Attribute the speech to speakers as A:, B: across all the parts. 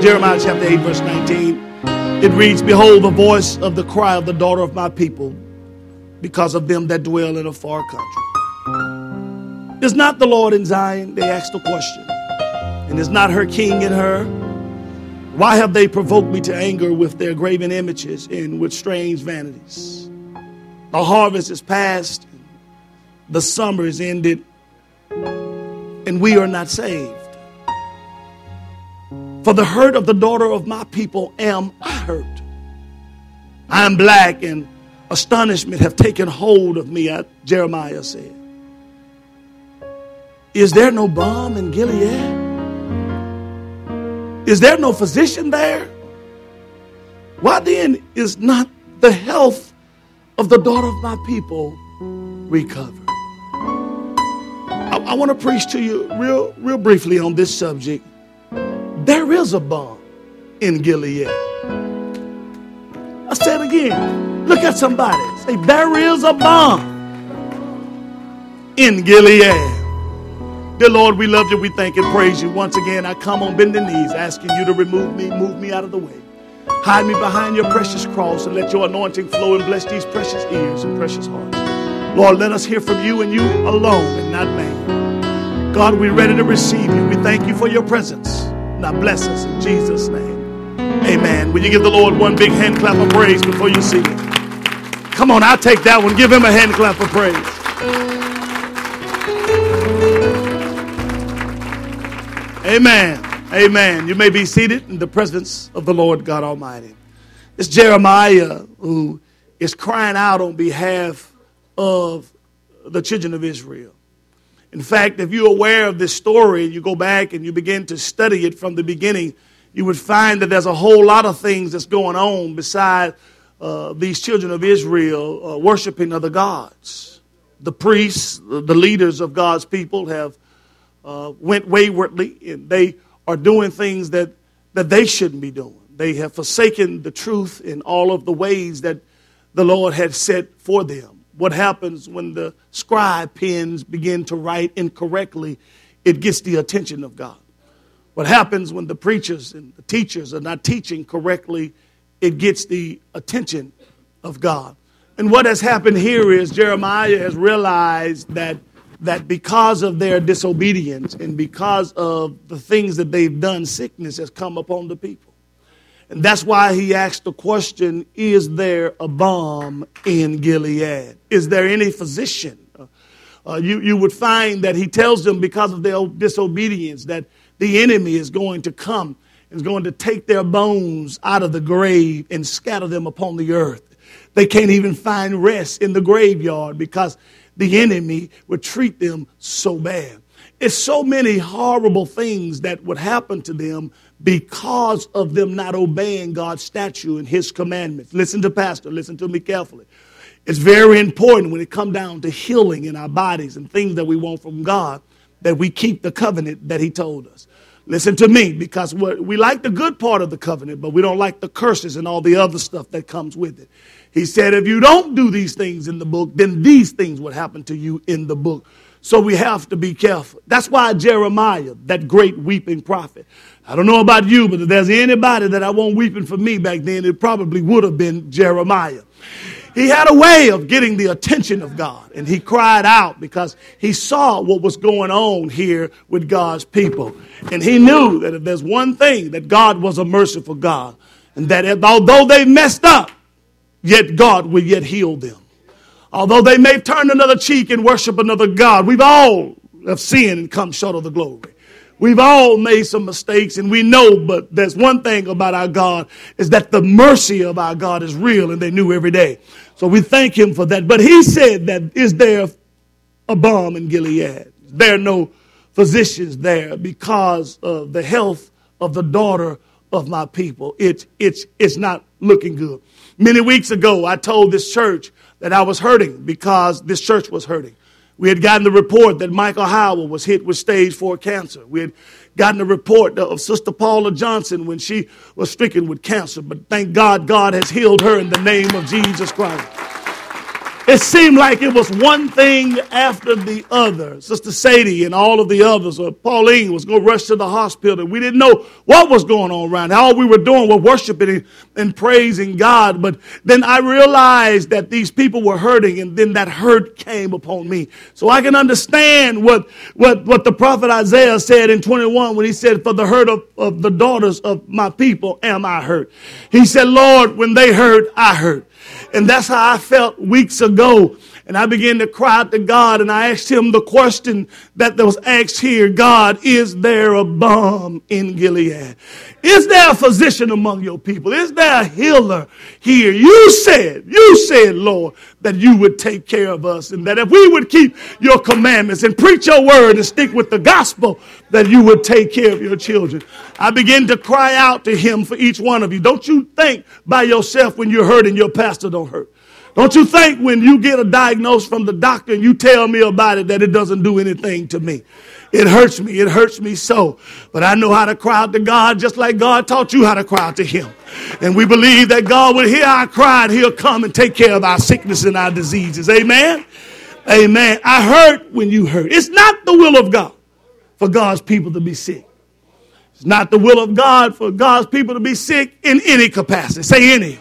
A: Jeremiah chapter 8, verse 19. It reads, Behold, the voice of the cry of the daughter of my people, because of them that dwell in a far country. Is not the Lord in Zion? They asked the question. And is not her king in her? Why have they provoked me to anger with their graven images and with strange vanities? The harvest is past, the summer is ended, and we are not saved. For the hurt of the daughter of my people am I hurt. I am black, and astonishment have taken hold of me, Jeremiah said. Is there no balm in Gilead? Is there no physician there? Why then is not the health of the daughter of my people recovered? I, I want to preach to you real, real briefly on this subject. There is a balm in Gilead. I said again. Look at somebody. Say, there is a balm in Gilead. Dear Lord, we love you. We thank and praise you. Once again, I come on bending knees, asking you to remove me, move me out of the way. Hide me behind your precious cross and let your anointing flow and bless these precious ears and precious hearts. Lord, let us hear from you and you alone and not man. God, we're ready to receive you. We thank you for your presence. Now bless us in Jesus' name. Amen. Will you give the Lord one big hand clap of praise before you sing it? Come on, I'll take that one. Give him a hand clap of praise. Amen. Amen. You may be seated in the presence of the Lord God Almighty. It's Jeremiah who is crying out on behalf of the children of Israel. In fact, if you're aware of this story, you go back and you begin to study it from the beginning, you would find that there's a whole lot of things that's going on beside uh, these children of Israel uh, worshiping other gods. The priests, the leaders of God's people, have uh, went waywardly and they are doing things that, that they shouldn't be doing. They have forsaken the truth in all of the ways that the Lord had set for them. What happens when the scribe pens begin to write incorrectly? It gets the attention of God. What happens when the preachers and the teachers are not teaching correctly? It gets the attention of God. And what has happened here is Jeremiah has realized that that because of their disobedience and because of the things that they've done, sickness has come upon the people. And that's why he asked the question Is there a balm in Gilead? Is there any physician? Uh, you, you would find that he tells them because of their disobedience that the enemy is going to come is going to take their bones out of the grave and scatter them upon the earth. They can't even find rest in the graveyard because the enemy would treat them so bad. It's so many horrible things that would happen to them because of them not obeying God's statute and his commandments. Listen to Pastor, listen to me carefully. It's very important when it comes down to healing in our bodies and things that we want from God that we keep the covenant that he told us. Listen to me because we like the good part of the covenant, but we don't like the curses and all the other stuff that comes with it. He said, if you don't do these things in the book, then these things would happen to you in the book. So we have to be careful. That's why Jeremiah, that great weeping prophet, I don't know about you, but if there's anybody that I want weeping for me back then, it probably would have been Jeremiah. He had a way of getting the attention of God, and he cried out because he saw what was going on here with God's people. And he knew that if there's one thing, that God was a merciful God, and that although they messed up, yet God will yet heal them. Although they may turn another cheek and worship another God, we've all have sinned and come short of the glory. We've all made some mistakes and we know, but there's one thing about our God is that the mercy of our God is real and they knew every day. So we thank him for that. But he said that is there a balm in Gilead? There are no physicians there because of the health of the daughter of my people. It's, it's, it's not looking good. Many weeks ago, I told this church that I was hurting because this church was hurting. We had gotten the report that Michael Howell was hit with stage four cancer. We had gotten a report of Sister Paula Johnson when she was stricken with cancer. But thank God, God has healed her in the name of Jesus Christ. It seemed like it was one thing after the other. Sister Sadie and all of the others, or Pauline was going to rush to the hospital. We didn't know what was going on around. All we were doing was worshiping and praising God. But then I realized that these people were hurting, and then that hurt came upon me. So I can understand what, what, what the prophet Isaiah said in 21 when he said, For the hurt of, of the daughters of my people am I hurt. He said, Lord, when they hurt, I hurt. And that's how I felt weeks ago. And I began to cry out to God and I asked him the question that was asked here God, is there a balm in Gilead? Is there a physician among your people? Is there a healer here? You said, you said, Lord, that you would take care of us and that if we would keep your commandments and preach your word and stick with the gospel, that you would take care of your children. I begin to cry out to him for each one of you. Don't you think by yourself when you're hurting, your pastor don't hurt. Don't you think when you get a diagnosis from the doctor and you tell me about it that it doesn't do anything to me? It hurts me. It hurts me so. But I know how to cry out to God just like God taught you how to cry out to Him. And we believe that God will hear our cry and He'll come and take care of our sickness and our diseases. Amen. Amen. I hurt when you hurt. It's not the will of God for God's people to be sick. It's not the will of God for God's people to be sick in any capacity. Say any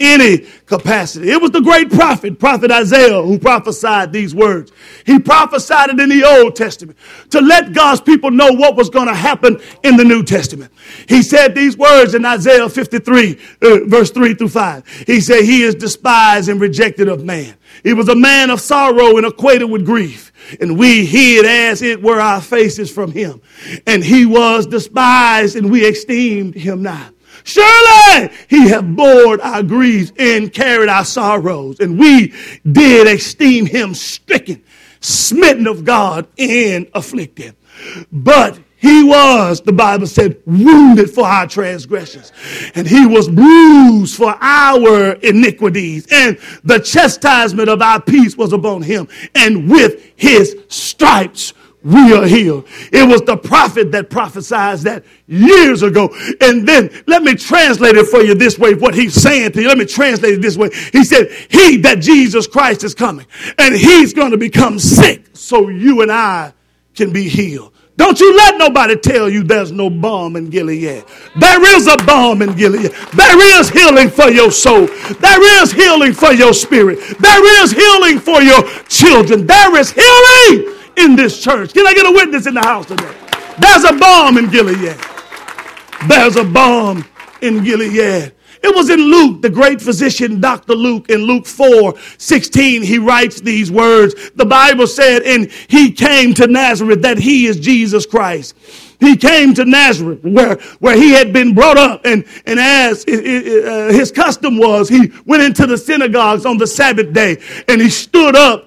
A: any capacity. It was the great prophet, prophet Isaiah, who prophesied these words. He prophesied it in the Old Testament to let God's people know what was going to happen in the New Testament. He said these words in Isaiah 53, uh, verse 3 through 5. He said, He is despised and rejected of man. He was a man of sorrow and acquainted with grief. And we hid as it were our faces from him. And he was despised and we esteemed him not. Surely he hath borne our griefs and carried our sorrows. And we did esteem him stricken, smitten of God, and afflicted. But he was, the Bible said, wounded for our transgressions, and he was bruised for our iniquities, and the chastisement of our peace was upon him, and with his stripes we are healed. It was the prophet that prophesied that years ago. And then let me translate it for you this way, what he's saying to you. Let me translate it this way. He said, He that Jesus Christ is coming and he's going to become sick so you and I can be healed. Don't you let nobody tell you there's no balm in Gilead. There is a balm in Gilead. There is healing for your soul. There is healing for your spirit. There is healing for your children. There is healing in this church. Can I get a witness in the house today? There's a balm in Gilead. There's a balm in Gilead. It was in Luke, the great physician, Dr. Luke, in Luke 4 16, he writes these words. The Bible said, and he came to Nazareth, that he is Jesus Christ. He came to Nazareth where, where he had been brought up and, and as uh, his custom was, he went into the synagogues on the Sabbath day and he stood up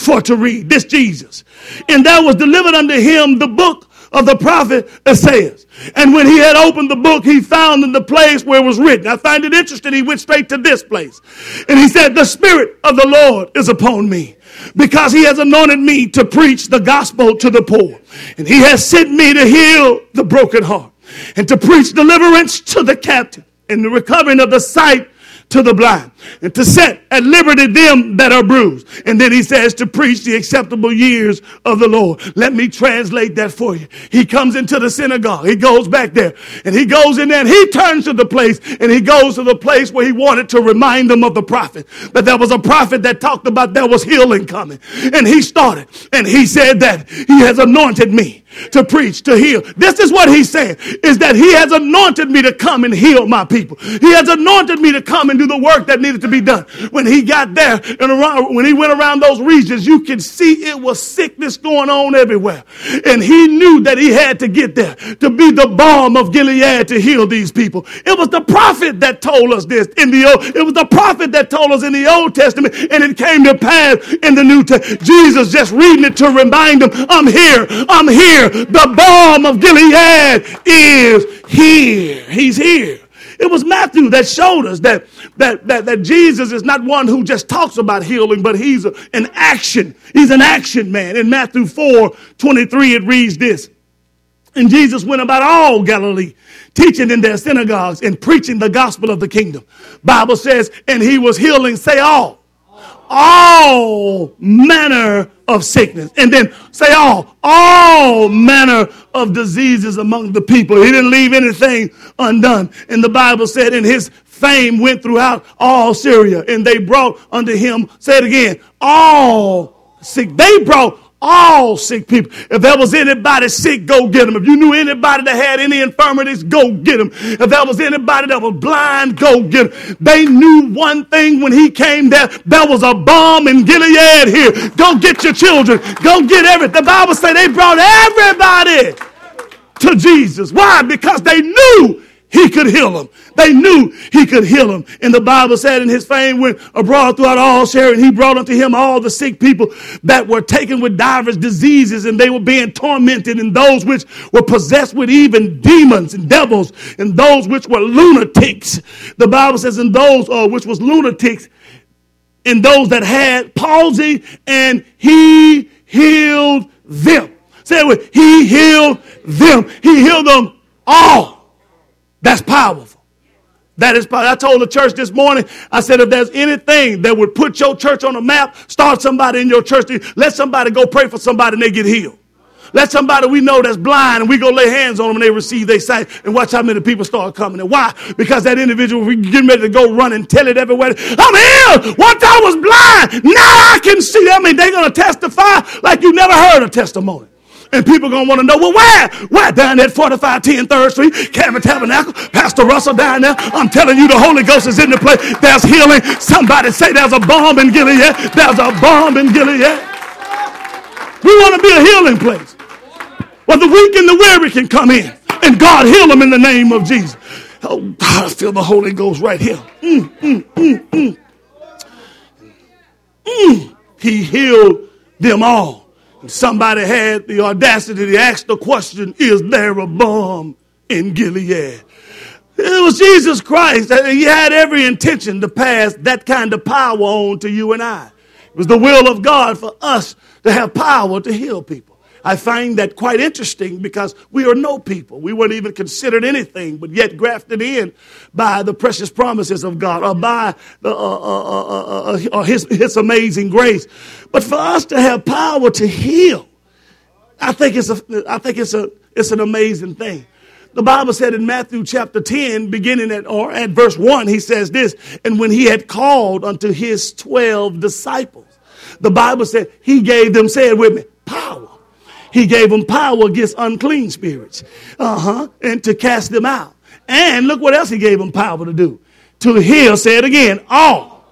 A: for to read. This Jesus. And there was delivered unto him the book of the prophet Isaiah. And when he had opened the book, he found in the place where it was written. I find it interesting. He went straight to this place. And he said, The Spirit of the Lord is upon me because he has anointed me to preach the gospel to the poor. And he has sent me to heal the broken heart and to preach deliverance to the captive and the recovering of the sight to the blind and to set at liberty them that are bruised. And then he says to preach the acceptable years of the Lord. Let me translate that for you. He comes into the synagogue. He goes back there and he goes in there and he turns to the place and he goes to the place where he wanted to remind them of the prophet. That there was a prophet that talked about there was healing coming. And he started and he said that he has anointed me to preach, to heal. This is what he's saying is that he has anointed me to come and heal my people. He has anointed me to come and do the work that needed to be done. When he got there and around, when he went around those regions, you could see it was sickness going on everywhere. And he knew that he had to get there to be the balm of Gilead to heal these people. It was the prophet that told us this in the old, it was the prophet that told us in the Old Testament and it came to pass in the New Testament. Jesus just reading it to remind them, I'm here, I'm here. The balm of Gilead is here. He's here. It was Matthew that showed us that, that, that, that Jesus is not one who just talks about healing, but he's a, an action. He's an action man. In Matthew 4 23, it reads this. And Jesus went about all Galilee, teaching in their synagogues and preaching the gospel of the kingdom. Bible says, and he was healing, say all all manner of sickness. And then say all, all manner of diseases among the people. He didn't leave anything undone. And the Bible said, and his fame went throughout all Syria, and they brought unto him, say it again, all sick. They brought all sick people. If there was anybody sick, go get them. If you knew anybody that had any infirmities, go get them. If there was anybody that was blind, go get them. They knew one thing when he came there. There was a balm in Gilead here. Go get your children. Go get everything. The Bible said they brought everybody to Jesus. Why? Because they knew he could heal them. They knew he could heal them. And the Bible said, and his fame went abroad throughout all and he brought unto him all the sick people that were taken with divers diseases, and they were being tormented, and those which were possessed with even demons and devils, and those which were lunatics. The Bible says, and those uh, which was lunatics, and those that had palsy, and he healed them. Say it with, he healed them. He healed them all. That's powerful. That is powerful. I told the church this morning, I said, if there's anything that would put your church on the map, start somebody in your church. Let somebody go pray for somebody and they get healed. Let somebody we know that's blind and we go lay hands on them and they receive their sight and watch how many people start coming. And why? Because that individual, we getting ready to go run and tell it everywhere. I'm healed. Once I was blind, now I can see. I mean, they're going to testify like you never heard a testimony. And people are going to want to know, well, where? Where? Down at 4510 3rd Street, Cameron Tabernacle, Pastor Russell down there. I'm telling you, the Holy Ghost is in the place. There's healing. Somebody say there's a balm in Gilead. There's a balm in Gilead. We want to be a healing place. Where the weak and the weary can come in. And God heal them in the name of Jesus. Oh, God, I feel the Holy Ghost right here. Mm, mm, mm, mm. mm. He healed them all. Somebody had the audacity to ask the question, is there a balm in Gilead? It was Jesus Christ. He had every intention to pass that kind of power on to you and I. It was the will of God for us to have power to heal people. I find that quite interesting because we are no people. We weren't even considered anything, but yet grafted in by the precious promises of God or by the, uh, uh, uh, his, his amazing grace. But for us to have power to heal, I think it's a, I think it's a, it's an amazing thing. The Bible said in Matthew chapter 10, beginning at, or at verse 1, he says this, and when he had called unto his 12 disciples, the Bible said he gave them, say it with me, he gave them power against unclean spirits. Uh huh. And to cast them out. And look what else he gave them power to do. To heal, say it again, all.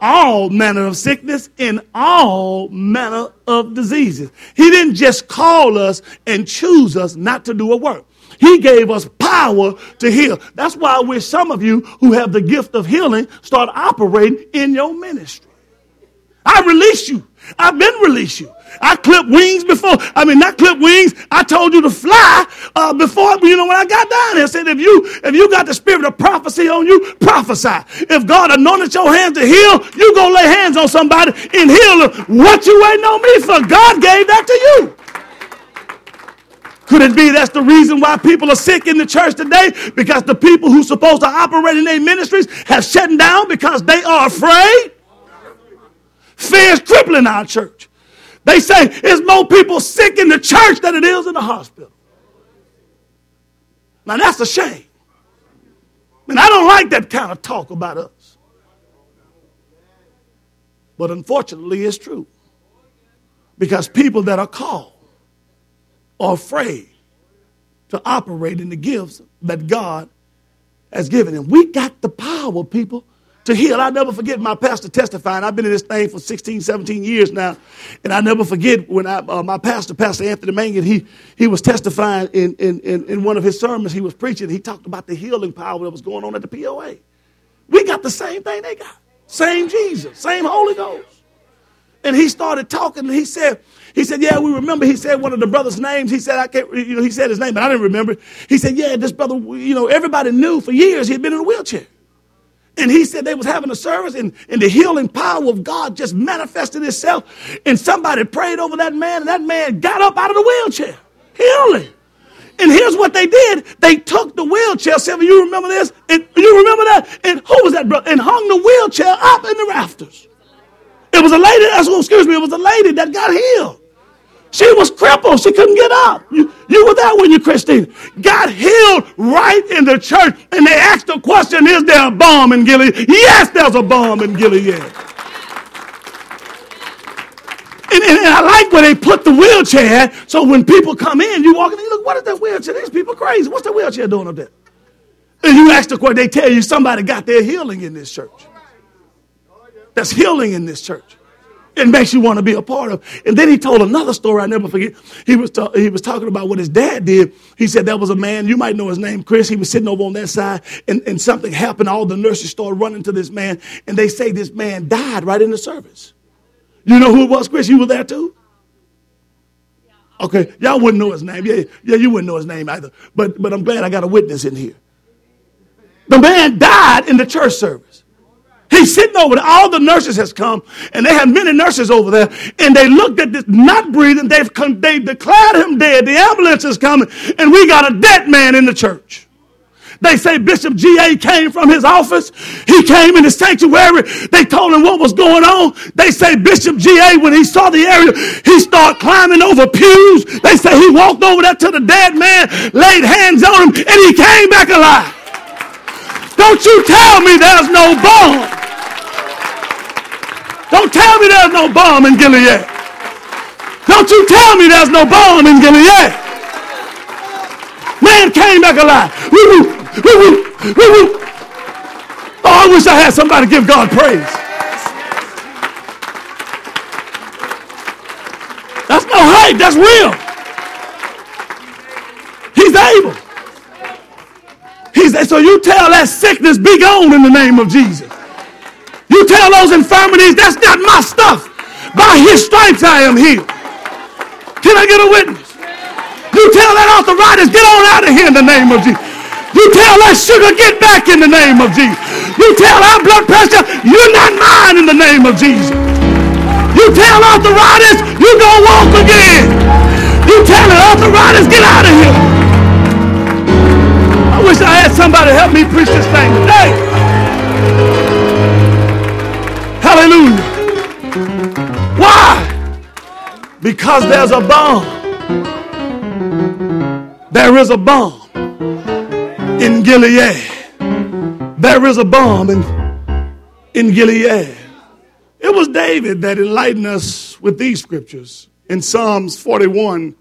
A: All manner of sickness and all manner of diseases. He didn't just call us and choose us not to do a work. He gave us power to heal. That's why I wish some of you who have the gift of healing start operating in your ministry. I release you. I've been released you. I clipped wings before. I mean, not clip wings. I told you to fly uh, before. You know, when I got down there, I said, if you if you got the spirit of prophecy on you, prophesy. If God anointed your hands to heal, you go lay hands on somebody and heal them. What you waiting on me for? God gave that to you. Could it be that's the reason why people are sick in the church today? Because the people who's supposed to operate in their ministries have shut down because they are afraid? Is crippling our church. They say there's more people sick in the church than it is in the hospital. Now that's a shame. And I don't like that kind of talk about us. But unfortunately, it's true. Because people that are called are afraid to operate in the gifts that God has given them. We got the power, people, to heal. I never forget my pastor testifying. I've been in this thing for 16, 17 years now. And I never forget when I, uh, my pastor, Pastor Anthony Mangan, he, he was testifying in, in, in, in one of his sermons he was preaching. He talked about the healing power that was going on at the POA. We got the same thing they got. Same Jesus, same Holy Ghost. And he started talking and he said, he said, yeah, we remember. He said one of the brothers' names. He said, I can't, you know, he said his name, but I didn't remember. He said, yeah, this brother, you know, everybody knew for years he had been in a wheelchair. And he said they was having a service and, and the healing power of God just manifested itself. And somebody prayed over that man and that man got up out of the wheelchair. Healing. And here's what they did. They took the wheelchair. Seven, you remember this? And you remember that? And who was that brother? And hung the wheelchair up in the rafters. It was a lady, excuse me, it was a lady that got healed. She was crippled. She couldn't get up. You, you were there when you, Christine. Got healed right in the church. And they asked the question, is there a balm in Gilead? Yes, there's a balm in Gilead. And, and, and, I like where they put the wheelchair so when people come in, you walk in, and you look, what is that wheelchair? These people crazy. What's the wheelchair doing up there? And you ask the question, they tell you somebody got their healing in this church. That's healing in this church. It makes you want to be a part of. And then he told another story I never forget. He was ta- he was talking about what his dad did. He said there was a man, you might know his name, Chris. He was sitting over on that side, and, and something happened. All the nurses started running to this man, and they say this man died right in the service. You know who it was, Chris? You were there too? Okay, y'all wouldn't know his name. Yeah, yeah, you wouldn't know his name either. But but I'm glad I got a witness in here. The man died in the church service. He's sitting over there. All the nurses has come, and they have many nurses over there, and they looked at this not breathing. They've they declared him dead. The ambulance is coming, and we got a dead man in the church. They say Bishop G.A. came from his office. He came in the sanctuary. They told him what was going on. They say Bishop G.A., when he saw the area, he started climbing over pews. They say he walked over there to the dead man, laid hands on him, and he came back alive. Don't you tell me there's no balm. Don't tell me there's no balm in Gilead. Don't you tell me there's no balm in Gilead. Man came back alive. Woo, woo, woo, woo, woo, woo. Oh, I wish I had somebody give God praise. That's no hype. That's real. He's able. He's so you tell that sickness be gone in the name of Jesus. You tell those infirmities, that's not my stuff. By his stripes I am healed. Can I get a witness? You tell that arthritis, get on out of here in the name of Jesus. You tell that sugar, get back in the name of Jesus. You tell our blood pressure, you're not mine in the name of Jesus. You tell arthritis, you gonna walk again. You tell the arthritis, get out of here. I wish I had somebody help me preach this thing today. Hallelujah. Why? Because there's a balm. There is a balm in Gilead. There is a balm in, in Gilead. It was David that enlightened us with these scriptures in Psalms 41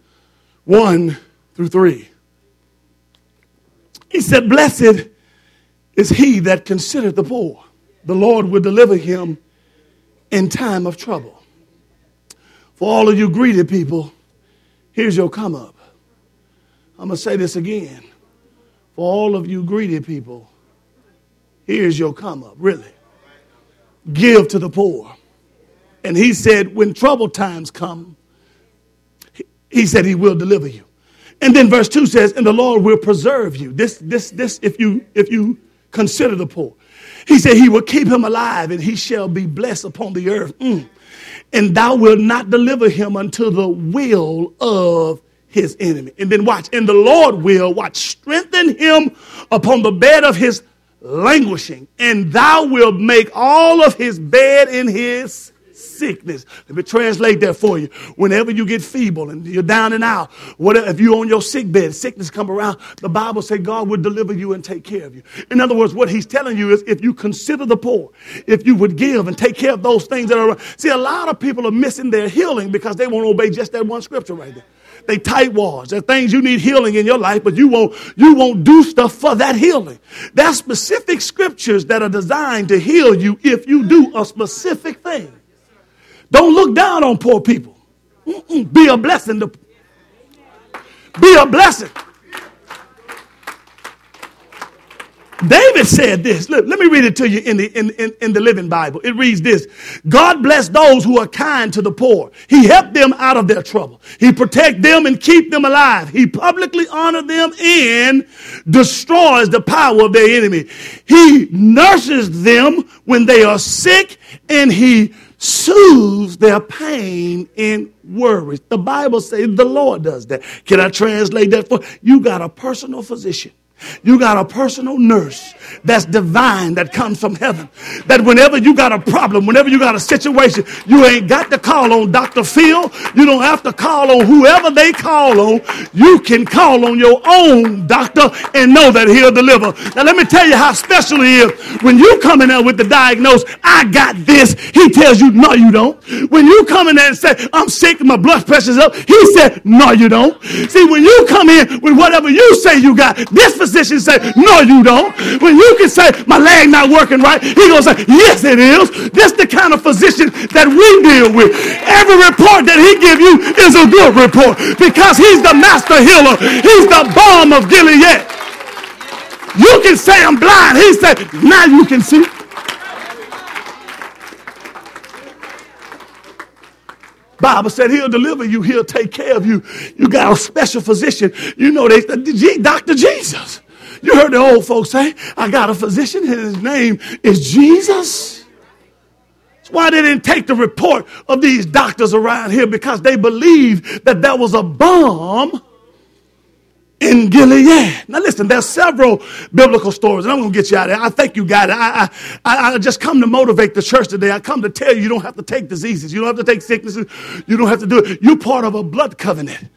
A: 1 through 3. He said, Blessed is he that considereth the poor. The Lord will deliver him in time of trouble. For all of you greedy people, here's your come up. I'm going to say this again. For all of you greedy people, here's your come up. Really. Give to the poor. And he said, when trouble times come, he said he will deliver you. And then verse 2 says, and the Lord will preserve you. This, this, this, if you if you consider the poor. He said, He will keep him alive and he shall be blessed upon the earth. Mm. And thou wilt not deliver him unto the will of his enemy. And then watch, and the Lord will, watch, strengthen him upon the bed of his languishing, and thou wilt make all of his bed in his sickness. Let me translate that for you. Whenever you get feeble and you're down and out, whatever, if you're on your sick bed, sickness come around, the Bible says God would deliver you and take care of you. In other words, what he's telling you is if you consider the poor, if you would give and take care of those things that are, around. see, a lot of people are missing their healing because they won't obey just that one scripture right there. They tight walls. There are things you need healing in your life, but you won't, you won't do stuff for that healing. There are specific scriptures that are designed to heal you if you do a specific thing. Don't look down on poor people. Mm-mm. Be a blessing. To, be a blessing. David said this. Look, let me read it to you in the, in, in, in, the Living Bible. It reads this God bless those who are kind to the poor. He helped them out of their trouble. He protect them and keep them alive. He publicly honor them and destroys the power of their enemy. He nurses them when they are sick and he soothes their pain and worries. The Bible says the Lord does that. Can I translate that for you? Got a personal physician You got a personal nurse that's divine that comes from heaven. That whenever you got a problem, whenever you got a situation, you ain't got to call on Dr. Phil. You don't have to call on whoever they call on. You can call on your own doctor and know that he'll deliver. Now let me tell you how special he is. When you come in there with the diagnosis, I got this, he tells you, no, you don't. When you come in there and say, I'm sick, my blood pressure's up, he said, no, you don't. See, when you come in with whatever you say you got, this physician say, no, you don't. When you can say, my leg not working right, he say, yes, it is. This the kind of physician that we deal with. Every report that he give you is a good report because he's the master healer. He's the balm of Gilead. You can say I'm blind. He said, now you can see. Bible said he'll deliver you. He'll take care of you. You got a special physician. You know they, Dr. Jesus. You heard the old folks say, I got a physician his name is Jesus. That's why they didn't take the report of these doctors around here because they believed that there was a balm in Gilead. Now listen, there's several biblical stories, and I'm going to get you out of there. I think you got it. I, I, I just come to motivate the church today. I come to tell you you don't have to take diseases. You don't have to take sicknesses. You don't have to do it. You're part of a blood covenant.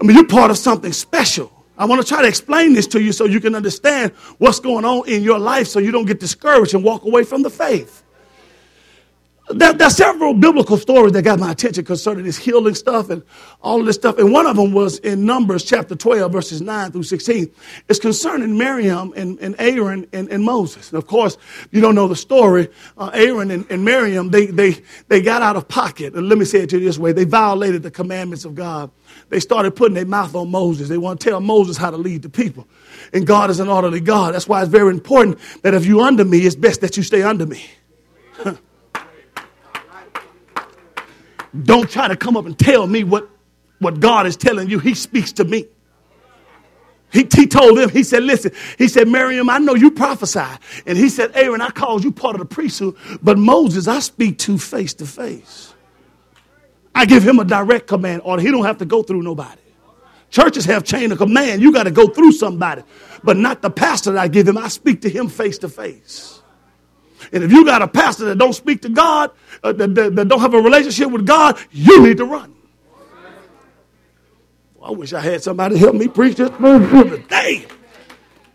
A: I mean, you're part of something special. I want to try to explain this to you so you can understand what's going on in your life so you don't get discouraged and walk away from the faith. There, there, are several biblical stories that got my attention concerning this healing stuff and all of this stuff. And one of them was in Numbers chapter 12, verses 9 through 16. It's concerning Miriam and, and Aaron and, and, Moses. And of course, you don't know the story. Uh, Aaron and, and Miriam, they, they, they got out of pocket. And let me say it to you this way they violated the commandments of God. They started putting their mouth on Moses. They want to tell Moses how to lead the people. And God is an orderly God. That's why it's very important that if you're under me, it's best that you stay under me. Don't try to come up and tell me what, what God is telling you. He speaks to me. He, he told them, he said, listen, he said, Miriam, I know you prophesy. And he said, Aaron, I called you part of the priesthood, but Moses, I speak to face to face. I give him a direct command order. He don't have to go through nobody. Churches have chain of command. You got to go through somebody, but not the pastor that I give him. I speak to him face to face. And if you got a pastor that don't speak to God, uh, that, that, that, don't have a relationship with God, you need to run. I wish I had somebody help me preach this today.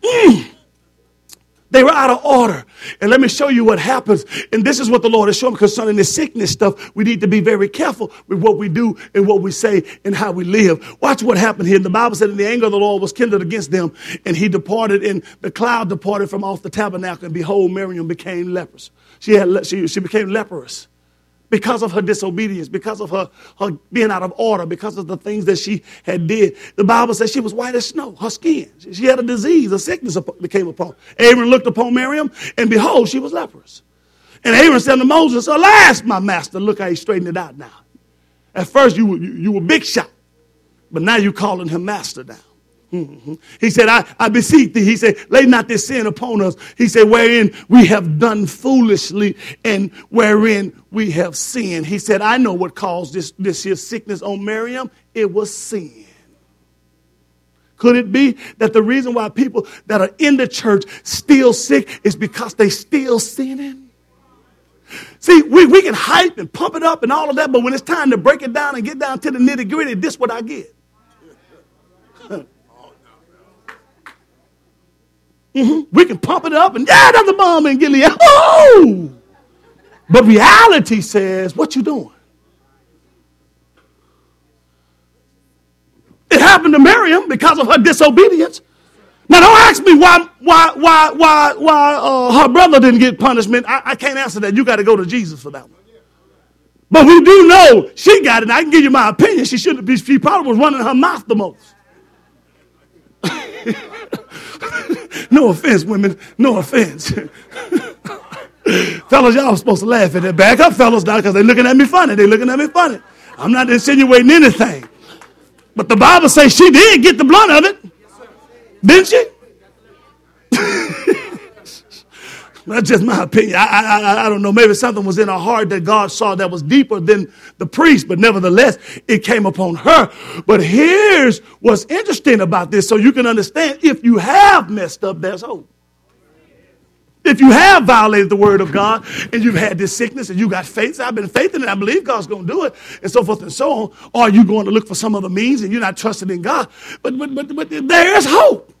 A: Mm. They were out of order. And let me show you what happens. And this is what the Lord is showing concerning the sickness stuff. We need to be very careful with what we do and what we say and how we live. Watch what happened here. The Bible said, and the anger of the Lord was kindled against them, and he departed, and the cloud departed from off the tabernacle, and behold, Miriam became leprous. She, had, she, she became leprous because of her disobedience, because of her, her being out of order, because of the things that she had did. The Bible says she was white as snow, her skin. She had a disease, a sickness became upon. Aaron looked upon Miriam, and behold, she was leprous. And Aaron said to Moses, Alas, my master, look how he straightened it out now. At first you were, you, you were big shot, but now you're calling him master now. Mm-hmm. He said, I, I beseech thee. He said, lay not this sin upon us. He said, wherein we have done foolishly and wherein we have sinned. He said, I know what caused this, this here sickness on Miriam. It was sin. Could it be that the reason why people that are in the church still sick is because they still sinning? See, we, we can hype and pump it up and all of that, but when it's time to break it down and get down to the nitty gritty, this what I get. Mm-hmm. We can pump it up and yeah, that's the balm in Gilead. Oh! But reality says, what you doing? It happened to Miriam because of her disobedience. Now don't ask me why why why why why uh, her brother didn't get punishment. I, I can't answer that. You got to go to Jesus for that one. But we do know she got it. I can give you my opinion. She shouldn't be. She probably was running her mouth the most. no offense, women. No offense. fellas, y'all supposed to laugh at that. Back up, fellas, now, because they're looking at me funny. They're looking at me funny. I'm not insinuating anything. But the Bible says she did get the blunt of it. Didn't she? That's just my opinion. I, I, I don't know. Maybe something was in her heart that God saw that was deeper than the priest, but nevertheless, it came upon her. But here's what's interesting about this so you can understand if you have messed up, there's hope. If you have violated the word of God and you've had this sickness and you got faith, I've been faith in it, I believe God's going to do it, and so forth and so on, or are you going to look for some other means and you're not trusting in God? But, but, but, but there is hope.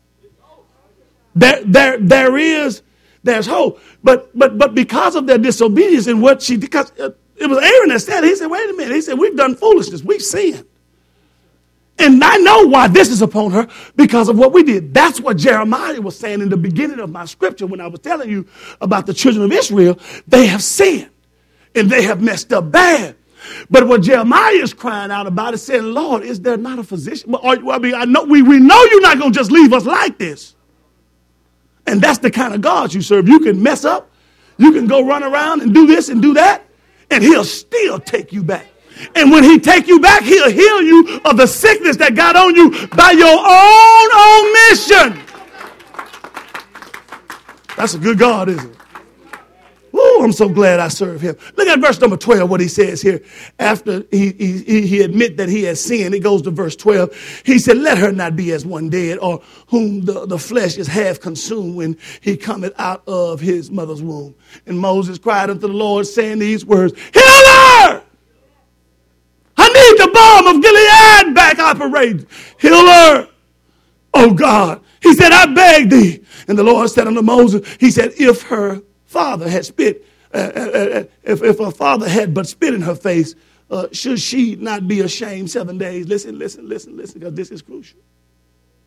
A: There, there, there is there's hope. But but but because of their disobedience and what she because it was Aaron that said, he said, wait a minute. He said, we've done foolishness. We've sinned. And I know why this is upon her because of what we did. That's what Jeremiah was saying in the beginning of my scripture when I was telling you about the children of Israel. They have sinned and they have messed up bad. But what Jeremiah is crying out about is saying, Lord, is there not a physician? Well, I mean, I know we, we know you're not going to just leave us like this. And that's the kind of God you serve. You can mess up, you can go run around and do this and do that, and he'll still take you back. And when he take you back, he'll heal you of the sickness that got on you by your own omission. That's a good God, isn't it? I'm so glad I serve him. Look at verse number 12, what he says here. After he, he, he admit that he has sinned, it goes to verse 12. He said, let her not be as one dead or whom the, the flesh is half consumed when he cometh out of his mother's womb. And Moses cried unto the Lord saying these words, heal her! I need the balm of Gilead back operating. Heal her. Oh God. He said, I beg thee. And the Lord said unto Moses, he said, if her father had spit, uh, uh, uh, if, if her father had but spit in her face, uh, should she not be ashamed seven days? Listen, listen, listen, listen, because this is crucial.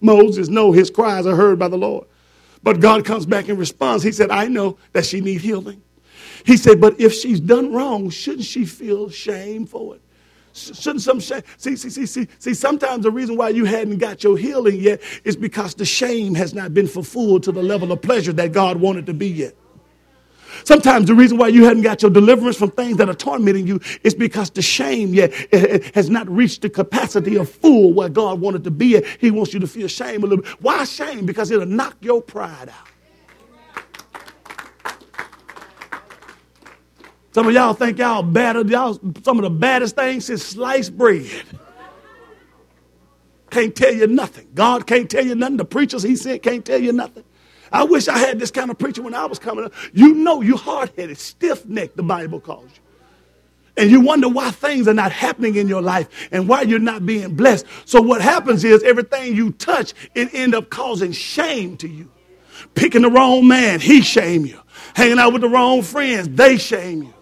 A: Moses know his cries are heard by the Lord. But God comes back in response. He said, I know that she need healing. He said, but if she's done wrong, shouldn't she feel shame for it? Shouldn't some shame? See, see, see, see, see, sometimes the reason why you hadn't got your healing yet is because the shame has not been fulfilled to the level of pleasure that God wanted to be yet. Sometimes the reason why you haven't got your deliverance from things that are tormenting you is because the shame yet has not reached the capacity of full where God wanted to be at. He wants you to feel shame a little bit. Why shame? Because it'll knock your pride out. Some of y'all think y'all better. Y'all some of the baddest things is sliced bread. Can't tell you nothing. God can't tell you nothing. The preachers he sent can't tell you nothing. I wish I had this kind of preacher when I was coming up. You know you're hard-headed, stiff-necked, the Bible calls you. And you wonder why things are not happening in your life and why you're not being blessed. So what happens is everything you touch, it end up causing shame to you. Picking the wrong man, he shame you. Hanging out with the wrong friends, they shame you.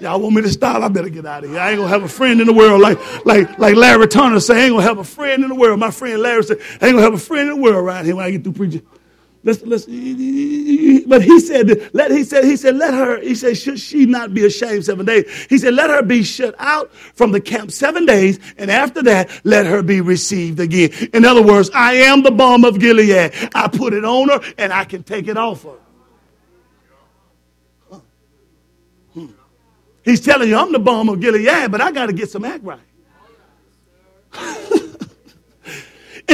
A: Y'all want me to stop? I better get out of here. I ain't gonna have a friend in the world like like like Larry Turner say. I ain't gonna have a friend in the world. My friend Larry said, I ain't gonna have a friend in the world around here when I get through preaching. Let's, let's, but he said, let, he said, he said, let her, he said, should she not be ashamed seven days? He said, let her be shut out from the camp seven days, and after that, let her be received again. In other words, I am the balm of Gilead. I put it on her, and I can take it off her. He's telling you, I'm the balm of Gilead, but I got to get some act right. and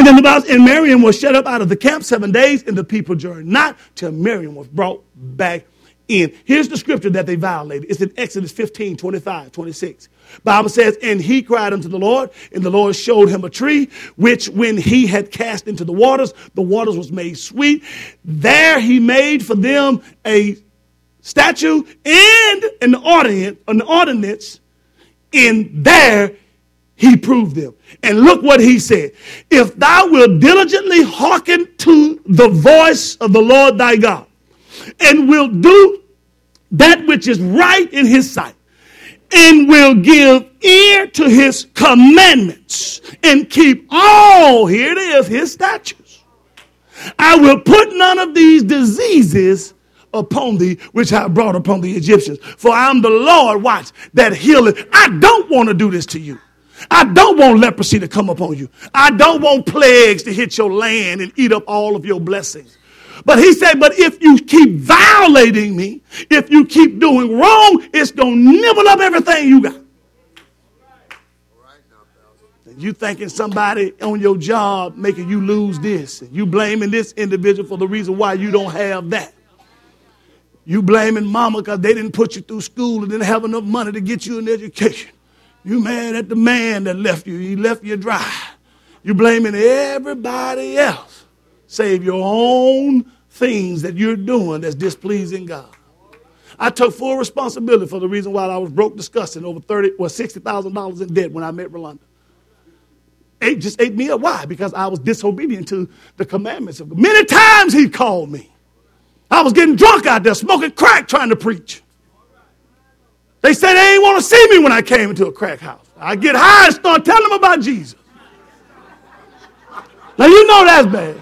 A: then the Bible, and Miriam was shut up out of the camp seven days, and the people journeyed not till Miriam was brought back in. Here's the scripture that they violated. It's in Exodus 15, 25, 26. Bible says, and he cried unto the Lord, and the Lord showed him a tree, which when he had cast into the waters, the waters was made sweet. There he made for them a statue and an ordinance, an ordinance, in there he proved them. And look what he said. If thou wilt diligently hearken to the voice of the Lord thy God, and will do that which is right in his sight, and will give ear to his commandments, and keep all, here it is, his statutes. I will put none of these diseases upon thee, which I brought upon the Egyptians. For I'm the Lord, watch, that healeth. I don't want to do this to you. I don't want leprosy to come upon you. I don't want plagues to hit your land and eat up all of your blessings. But he said, but if you keep violating me, if you keep doing wrong, it's going to nibble up everything you got. You thinking somebody on your job making you lose this. You blaming this individual for the reason why you don't have that. You blaming mama because they didn't put you through school and didn't have enough money to get you an education. You mad at the man that left you. He left you dry. You blaming everybody else save your own things that you're doing that's displeasing God. I took full responsibility for the reason why I was broke, disgusting, over thirty, well, sixty thousand dollars in debt when I met Rolanda. It just ate me up. Why? Because I was disobedient to the commandments of God. Many times he called me. I was getting drunk out there, smoking crack, trying to preach. They said they didn't want to see me when I came into a crack house. I get high and start telling them about Jesus. Now you know that's bad.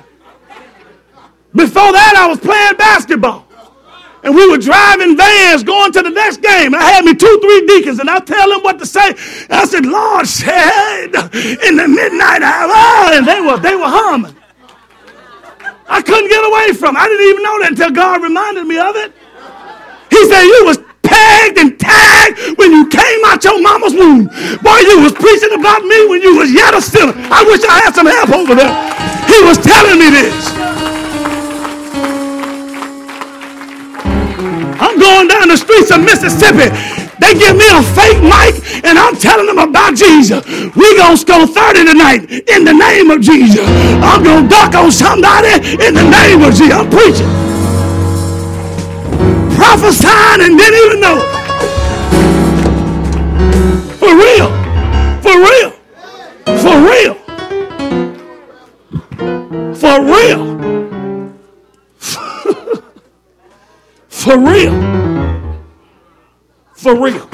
A: Before that, I was playing basketball. And we were driving vans going to the next game. I had me two, three deacons, and I tell them what to say. And I said, Lord said in the midnight hour, and they were they were humming. I couldn't get away from. I didn't even know that until God reminded me of it. He said, You was pegged and tagged when you came out your mama's womb. Boy, you was preaching about me when you was yet a sinner. I wish I had some help over there. He was telling me this. I'm going down the streets of Mississippi. They give me a fake mic and I'm telling them about Jesus. We gonna score 30 tonight in the name of Jesus. I'm gonna duck on somebody in the name of Jesus. I'm preaching. Prophesying and didn't even know. For real. For real. For real. For real. For real. For real.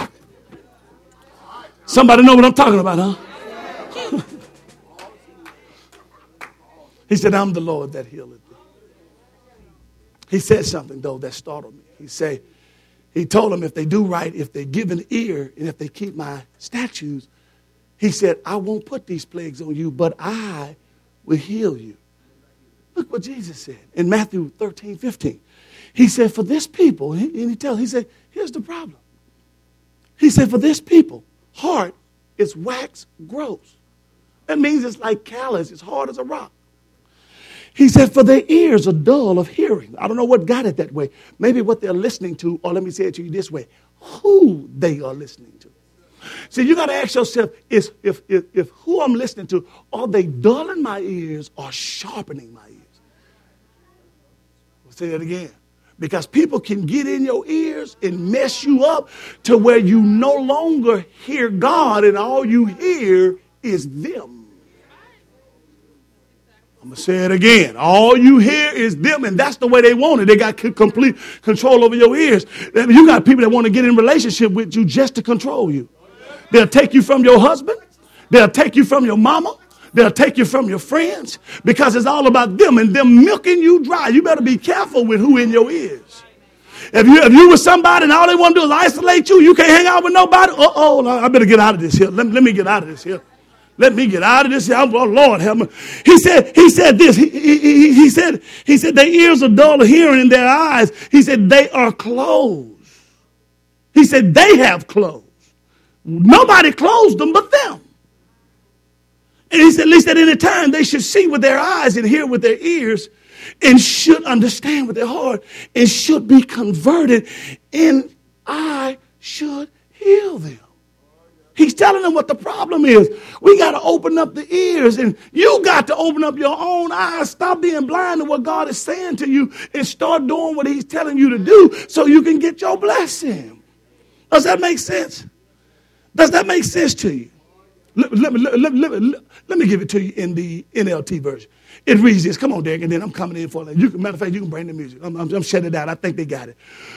A: Somebody know what I'm talking about, huh? he said, I'm the Lord that healeth thee. He said something, though, that startled me. He said, he told them if they do right, if they give an ear, and if they keep my statutes, he said, I won't put these plagues on you, but I will heal you. Look what Jesus said in Matthew 13, 15. He said, For this people, and he tells, he said, Here's the problem. He said, For this people, heart is wax gross. That means it's like callous, it's hard as a rock. He said, For their ears are dull of hearing. I don't know what got it that way. Maybe what they're listening to, or let me say it to you this way who they are listening to. See, you got to ask yourself is if, if, if who I'm listening to, are they dulling my ears or sharpening my ears? Say that again. Because people can get in your ears and mess you up to where you no longer hear God and all you hear is them. I'm going to say it again. All you hear is them, and that's the way they want it. They got complete control over your ears. You got people that want to get in relationship with you just to control you. They'll take you from your husband. They'll take you from your mama. They'll take you from your friends because it's all about them and them milking you dry. You better be careful with who in your ears. If you if you with somebody and all they want to do is isolate you, you can't hang out with nobody. Uh oh, I better get out of this here. Let, let me get out of this here. Let me get out of this. here. Oh Lord, help me. He said. He said this. He, he, he said. He said their ears are dull of hearing and their eyes. He said they are closed. He said they have closed. Nobody closed them but them. And he said, at least at any time, they should see with their eyes and hear with their ears and should understand with their heart and should be converted and I should heal them. He's telling them what the problem is. We got to open up the ears and you got to open up your own eyes. Stop being blind to what God is saying to you and start doing what he's telling you to do so you can get your blessing. Does that make sense? Does that make sense to you? Let, let, let, let, let me give it to you in the NLT version. It reads this. Come on, Derek, and then I'm coming in for it. You can, matter of fact, you can bring the music. I'm, I'm, I'm shutting it down. I think they got it.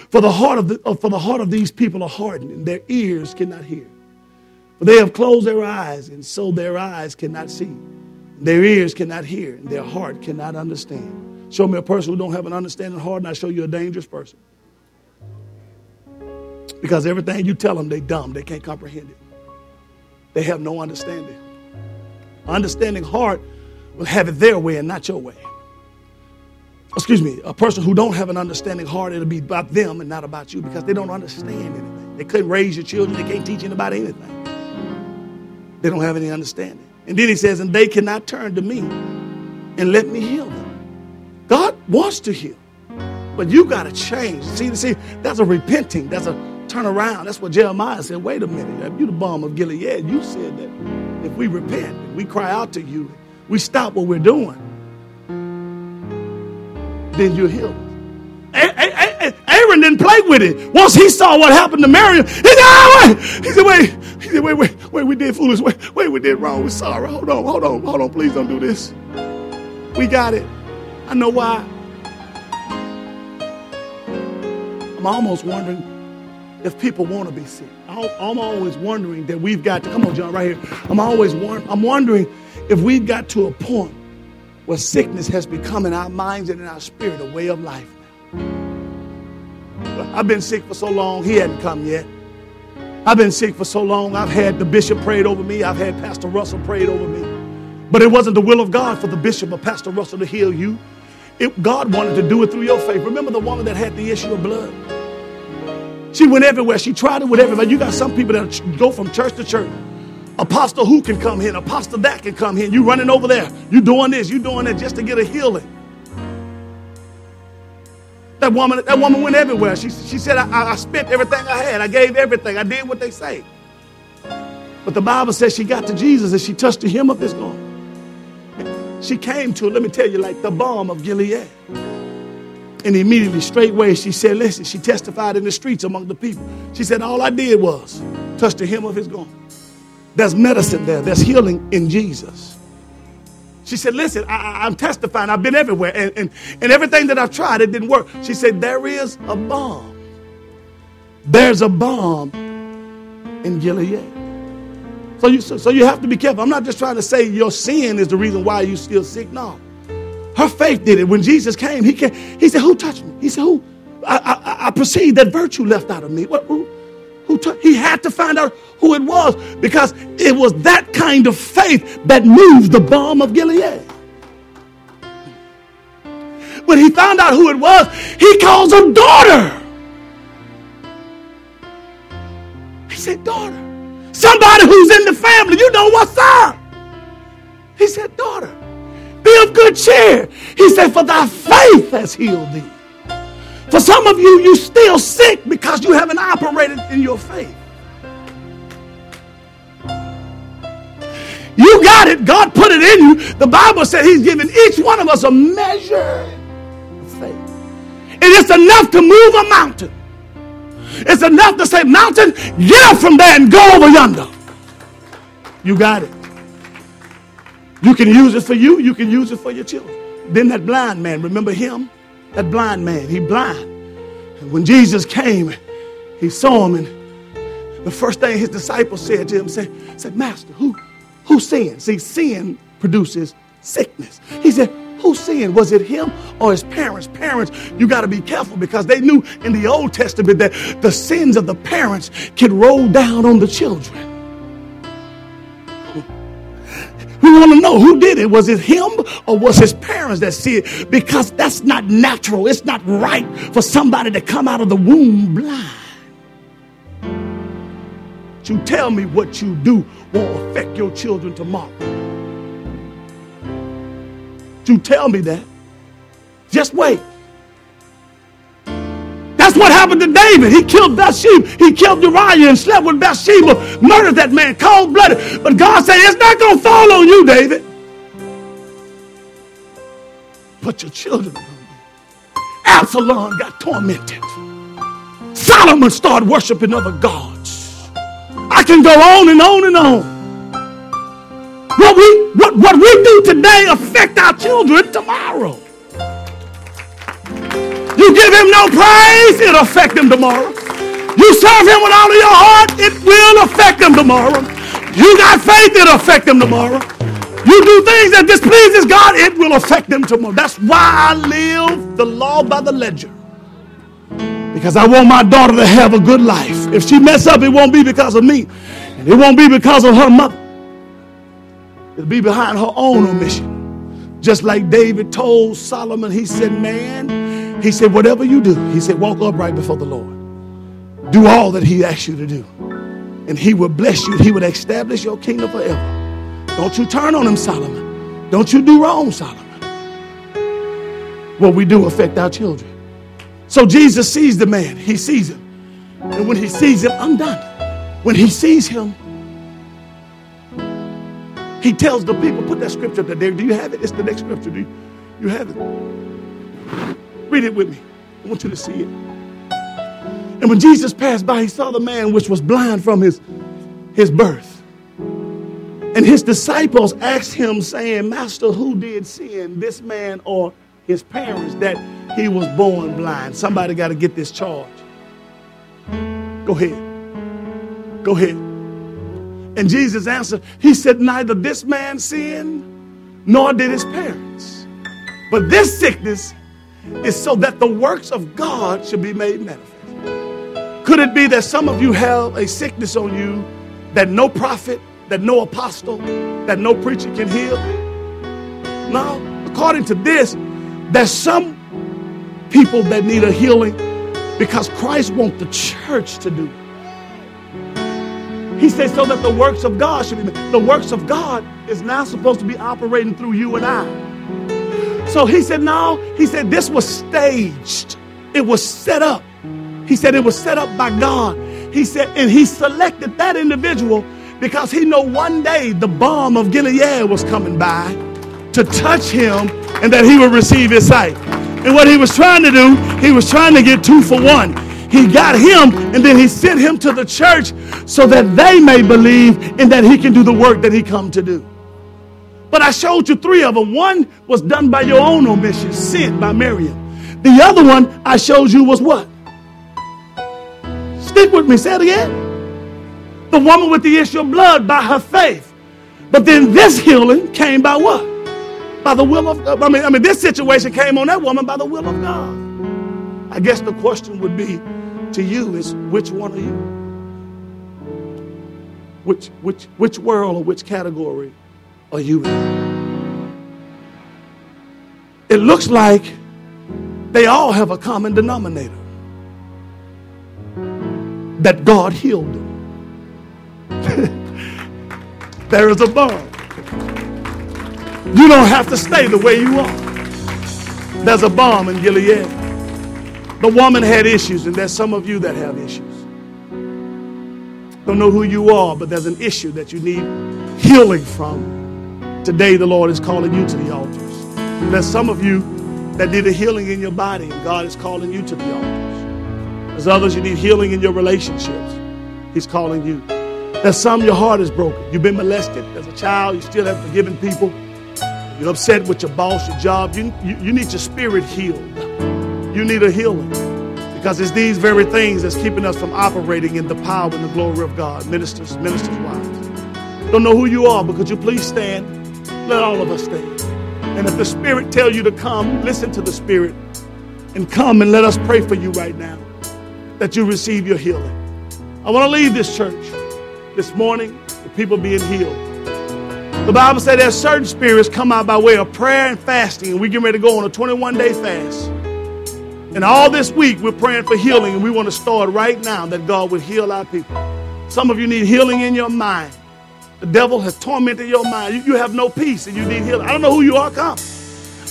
A: For the heart of the, uh, for the heart of these people are hardened, and their ears cannot hear. For they have closed their eyes, and so their eyes cannot see. Their ears cannot hear, and their heart cannot understand. Show me a person who don't have an understanding heart, and I show you a dangerous person. Because everything you tell them, they dumb. They can't comprehend it. They have no understanding understanding heart will have it their way and not your way. Excuse me, a person who don't have an understanding heart, it'll be about them and not about you because they don't understand anything. They couldn't raise your children, they can't teach anybody anything. They don't have any understanding. And then he says, and they cannot turn to me and let me heal them. God wants to heal, but you got to change. See, see, that's a repenting, that's a turn around. That's what Jeremiah said. Wait a minute, you the balm of Gilead. You said that if we repent, we cry out to you, we stop what we're doing, then you'll heal us. Aaron didn't play with it. Once he saw what happened to Miriam, he said, oh, wait. He said, wait. He said, wait, wait, wait, we did foolish. Wait, wait, we did wrong. We're sorry. Hold on, hold on, hold on. Please don't do this. We got it. I know why. I'm almost wondering if people want to be sick. I'm always wondering that we've got to, come on, John, right here. I'm always I'm wondering if we've got to a point where sickness has become in our minds and in our spirit a way of life. I've been sick for so long, he hadn't come yet. I've been sick for so long, I've had the bishop prayed over me, I've had Pastor Russell prayed over me. But it wasn't the will of God for the bishop or Pastor Russell to heal you. It, God wanted to do it through your faith. Remember the woman that had the issue of blood? She went everywhere. She tried it with everybody. You got some people that go from church to church. Apostle who can come here, apostle that can come here. You running over there. You doing this, you doing that just to get a healing. That woman, that woman went everywhere. She, she said, I, I spent everything I had. I gave everything. I did what they say. But the Bible says she got to Jesus and she touched the hem of his garment. She came to, let me tell you, like the balm of Gilead. And immediately, straightway, she said, Listen, she testified in the streets among the people. She said, All I did was touch the hem of his garment. There's medicine there, there's healing in Jesus. She said, Listen, I, am testifying. I've been everywhere. And, and, and everything that I've tried, it didn't work. She said, There is a balm. There's a balm in Gilead. So you, so, so you have to be careful. I'm not just trying to say your sin is the reason why you're still sick. No. Her faith did it. When Jesus came, he came, he said, Who touched me? He said, Who? I, I, I perceived that virtue left out of me. What, who, who t- he had to find out who it was because it was that kind of faith that moved the balm of Gilead. When he found out who it was, he calls her daughter. He said, Daughter. Somebody who's in the family, you know what's up. He said, Daughter, be of good cheer. He said, For thy faith has healed thee. For some of you, you still sick because you haven't operated in your faith. You got it. God put it in you. The Bible said He's given each one of us a measure of faith. And it's enough to move a mountain. It's enough to say, Mountain, get up from there and go over yonder. You got it. You can use it for you, you can use it for your children. Then that blind man, remember him? That blind man, he blind. And when Jesus came, he saw him, and the first thing his disciples said to him said, said Master, who, who sinned? See, sin produces sickness. He said, who sinned? Was it him or his parents? Parents, you got to be careful because they knew in the Old Testament that the sins of the parents could roll down on the children. We want to know who did it. Was it him or was his parents that see it? Because that's not natural. It's not right for somebody to come out of the womb blind. You tell me what you do won't affect your children tomorrow. You tell me that. Just wait. What happened to David. He killed Bathsheba. He killed Uriah and slept with Bathsheba, murdered that man, cold blooded. But God said, It's not going to fall on you, David. But your children are going to be. Absalom got tormented. Solomon started worshiping other gods. I can go on and on and on. What we, what, what we do today affect our children tomorrow. You give him no praise, it'll affect him tomorrow. You serve him with all of your heart, it will affect him tomorrow. You got faith, it'll affect him tomorrow. You do things that displeases God, it will affect them tomorrow. That's why I live the law by the ledger. Because I want my daughter to have a good life. If she mess up, it won't be because of me. And it won't be because of her mother. It'll be behind her own omission. Just like David told Solomon, he said, Man, he said, Whatever you do, he said, walk upright before the Lord. Do all that he asks you to do. And he will bless you. He will establish your kingdom forever. Don't you turn on him, Solomon. Don't you do wrong, Solomon. What we do affect our children. So Jesus sees the man. He sees him. And when he sees him, I'm done. When he sees him, he tells the people, put that scripture up there. Do you have it? It's the next scripture. Do you, you have it? Read it with me. I want you to see it. And when Jesus passed by, he saw the man which was blind from his, his birth. And his disciples asked him, saying, Master, who did sin, this man or his parents, that he was born blind? Somebody got to get this charge. Go ahead. Go ahead. And Jesus answered, He said, Neither this man sinned, nor did his parents. But this sickness is so that the works of God should be made manifest. Could it be that some of you have a sickness on you that no prophet, that no apostle, that no preacher can heal? No. According to this, there's some people that need a healing because Christ wants the church to do. He says so that the works of God should be. The works of God is now supposed to be operating through you and I. So he said, no, he said this was staged. It was set up he said it was set up by God. He said, and he selected that individual because he know one day the balm of Gilead was coming by to touch him and that he would receive his sight. And what he was trying to do, he was trying to get two for one. He got him and then he sent him to the church so that they may believe and that he can do the work that he come to do. But I showed you three of them. One was done by your own omission, sent by Miriam. The other one I showed you was what? Stick with me. Say it again. The woman with the issue of blood by her faith. But then this healing came by what? By the will of God. I mean, I mean, this situation came on that woman by the will of God. I guess the question would be to you is which one are you? Which which which world or which category are you? It looks like they all have a common denominator that God healed them. there is a balm. You don't have to stay the way you are. There's a balm in Gilead. The woman had issues, and there's some of you that have issues. Don't know who you are, but there's an issue that you need healing from. Today, the Lord is calling you to the altars. There's some of you that need a healing in your body, and God is calling you to the altars. There's others you need healing in your relationships. He's calling you. There's some your heart is broken. You've been molested as a child. You still have forgiven people. You're upset with your boss, your job. You, you, you need your spirit healed. You need a healing because it's these very things that's keeping us from operating in the power and the glory of God. Ministers, ministers' wives. Don't know who you are, but could you please stand? Let all of us stand. And if the Spirit tell you to come, listen to the Spirit and come and let us pray for you right now that you receive your healing. I want to leave this church this morning with people being healed. The Bible said there's certain spirits come out by way of prayer and fasting, and we get ready to go on a 21 day fast. And all this week, we're praying for healing, and we want to start right now that God would heal our people. Some of you need healing in your mind. The devil has tormented your mind. You, you have no peace, and you need healing. I don't know who you are, come.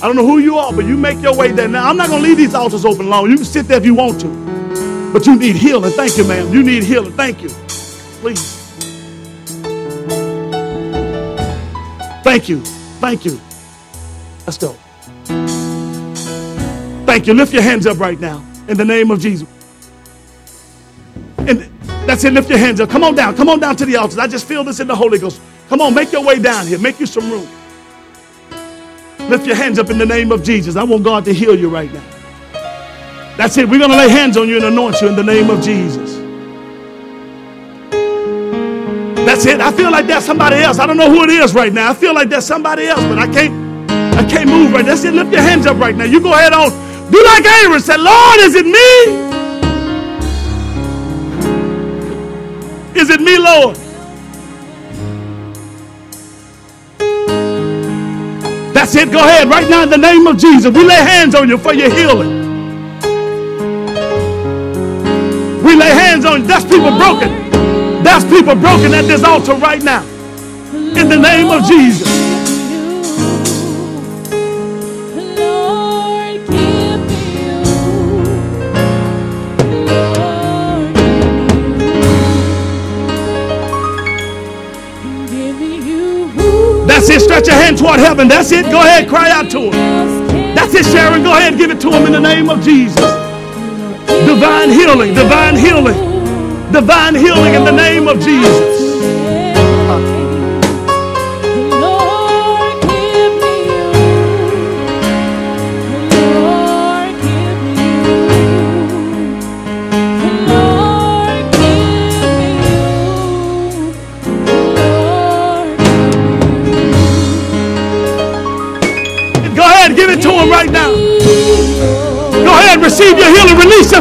A: I don't know who you are, but you make your way there. Now, I'm not going to leave these altars open long. You can sit there if you want to. But you need healing. Thank you, ma'am. You need healing. Thank you. Please. Thank you. Thank you. Let's go. Thank you. Lift your hands up right now in the name of Jesus. That's it. Lift your hands up. Come on down. Come on down to the altar. I just feel this in the Holy Ghost. Come on, make your way down here. Make you some room. Lift your hands up in the name of Jesus. I want God to heal you right now. That's it. We're going to lay hands on you and anoint you in the name of Jesus. That's it. I feel like that's somebody else. I don't know who it is right now. I feel like that's somebody else, but I can't I can't move right. That's it. Lift your hands up right now. You go ahead on. Do like Aaron said, Lord, is it me? Is it me, Lord? That's it. Go ahead right now in the name of Jesus. We lay hands on you for your healing. We lay hands on. That's people broken. That's people broken at this altar right now. In the name of Jesus. That's it. Stretch your hand toward heaven. That's it. Go ahead. Cry out to him. That's it, Sharon. Go ahead give it to him in the name of Jesus. Divine healing. Divine healing. Divine healing in the name of Jesus.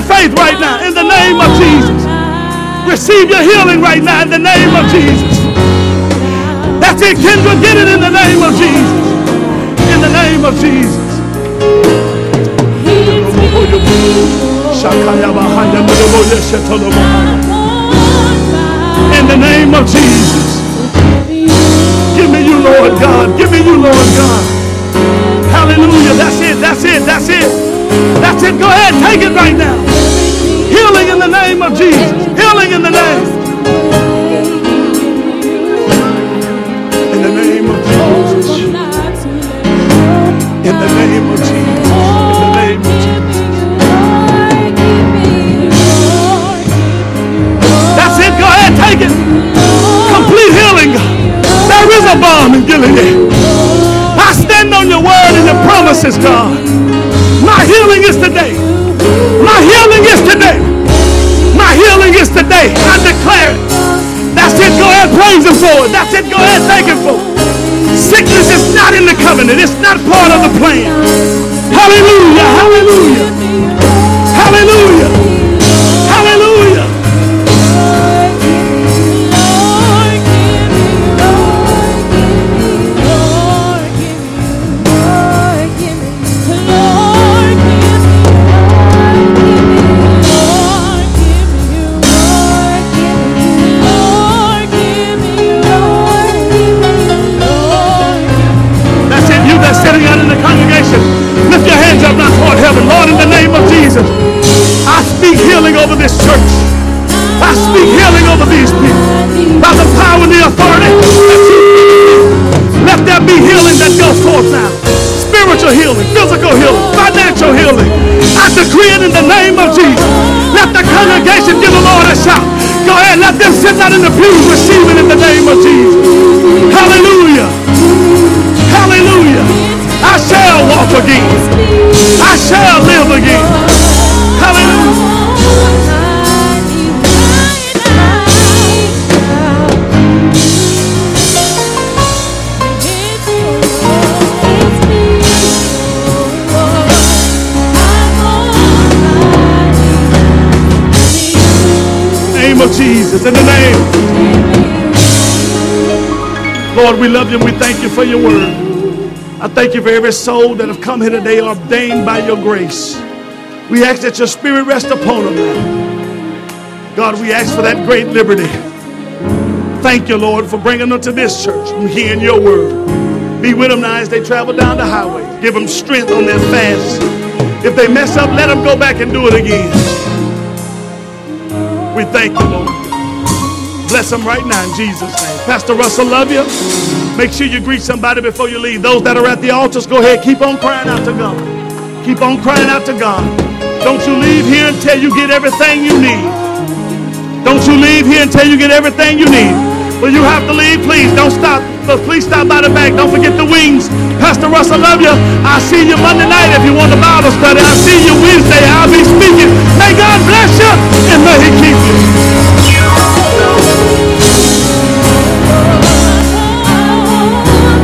A: Faith right now in the name of Jesus. Receive your healing right now in the name of Jesus. That's it, Kendra. Get it in the name of Jesus. In the name of Jesus. In the name of Jesus. Give me you, Lord God. Give me you, Lord God. Hallelujah. That's it. That's it. That's it. That's it. Go ahead. Take it right now. Healing in the name of Jesus. Healing in the name. Lord, we love you and we thank you for your word. I thank you for every soul that have come here today ordained by your grace. We ask that your spirit rest upon them. God, we ask for that great liberty. Thank you, Lord, for bringing them to this church and hearing your word. Be with them now as they travel down the highway. Give them strength on their fast. If they mess up, let them go back and do it again. We thank you, Lord. Bless them right now in Jesus' name. Pastor Russell, love you. Make sure you greet somebody before you leave. Those that are at the altars, go ahead. Keep on crying out to God. Keep on crying out to God. Don't you leave here until you get everything you need. Don't you leave here until you get everything you need. But you have to leave, please. Don't stop. But please stop by the back. Don't forget the wings. Pastor Russell, love you. I'll see you Monday night if you want the Bible study. I'll see you Wednesday. I'll be speaking. May God bless you and may He keep you.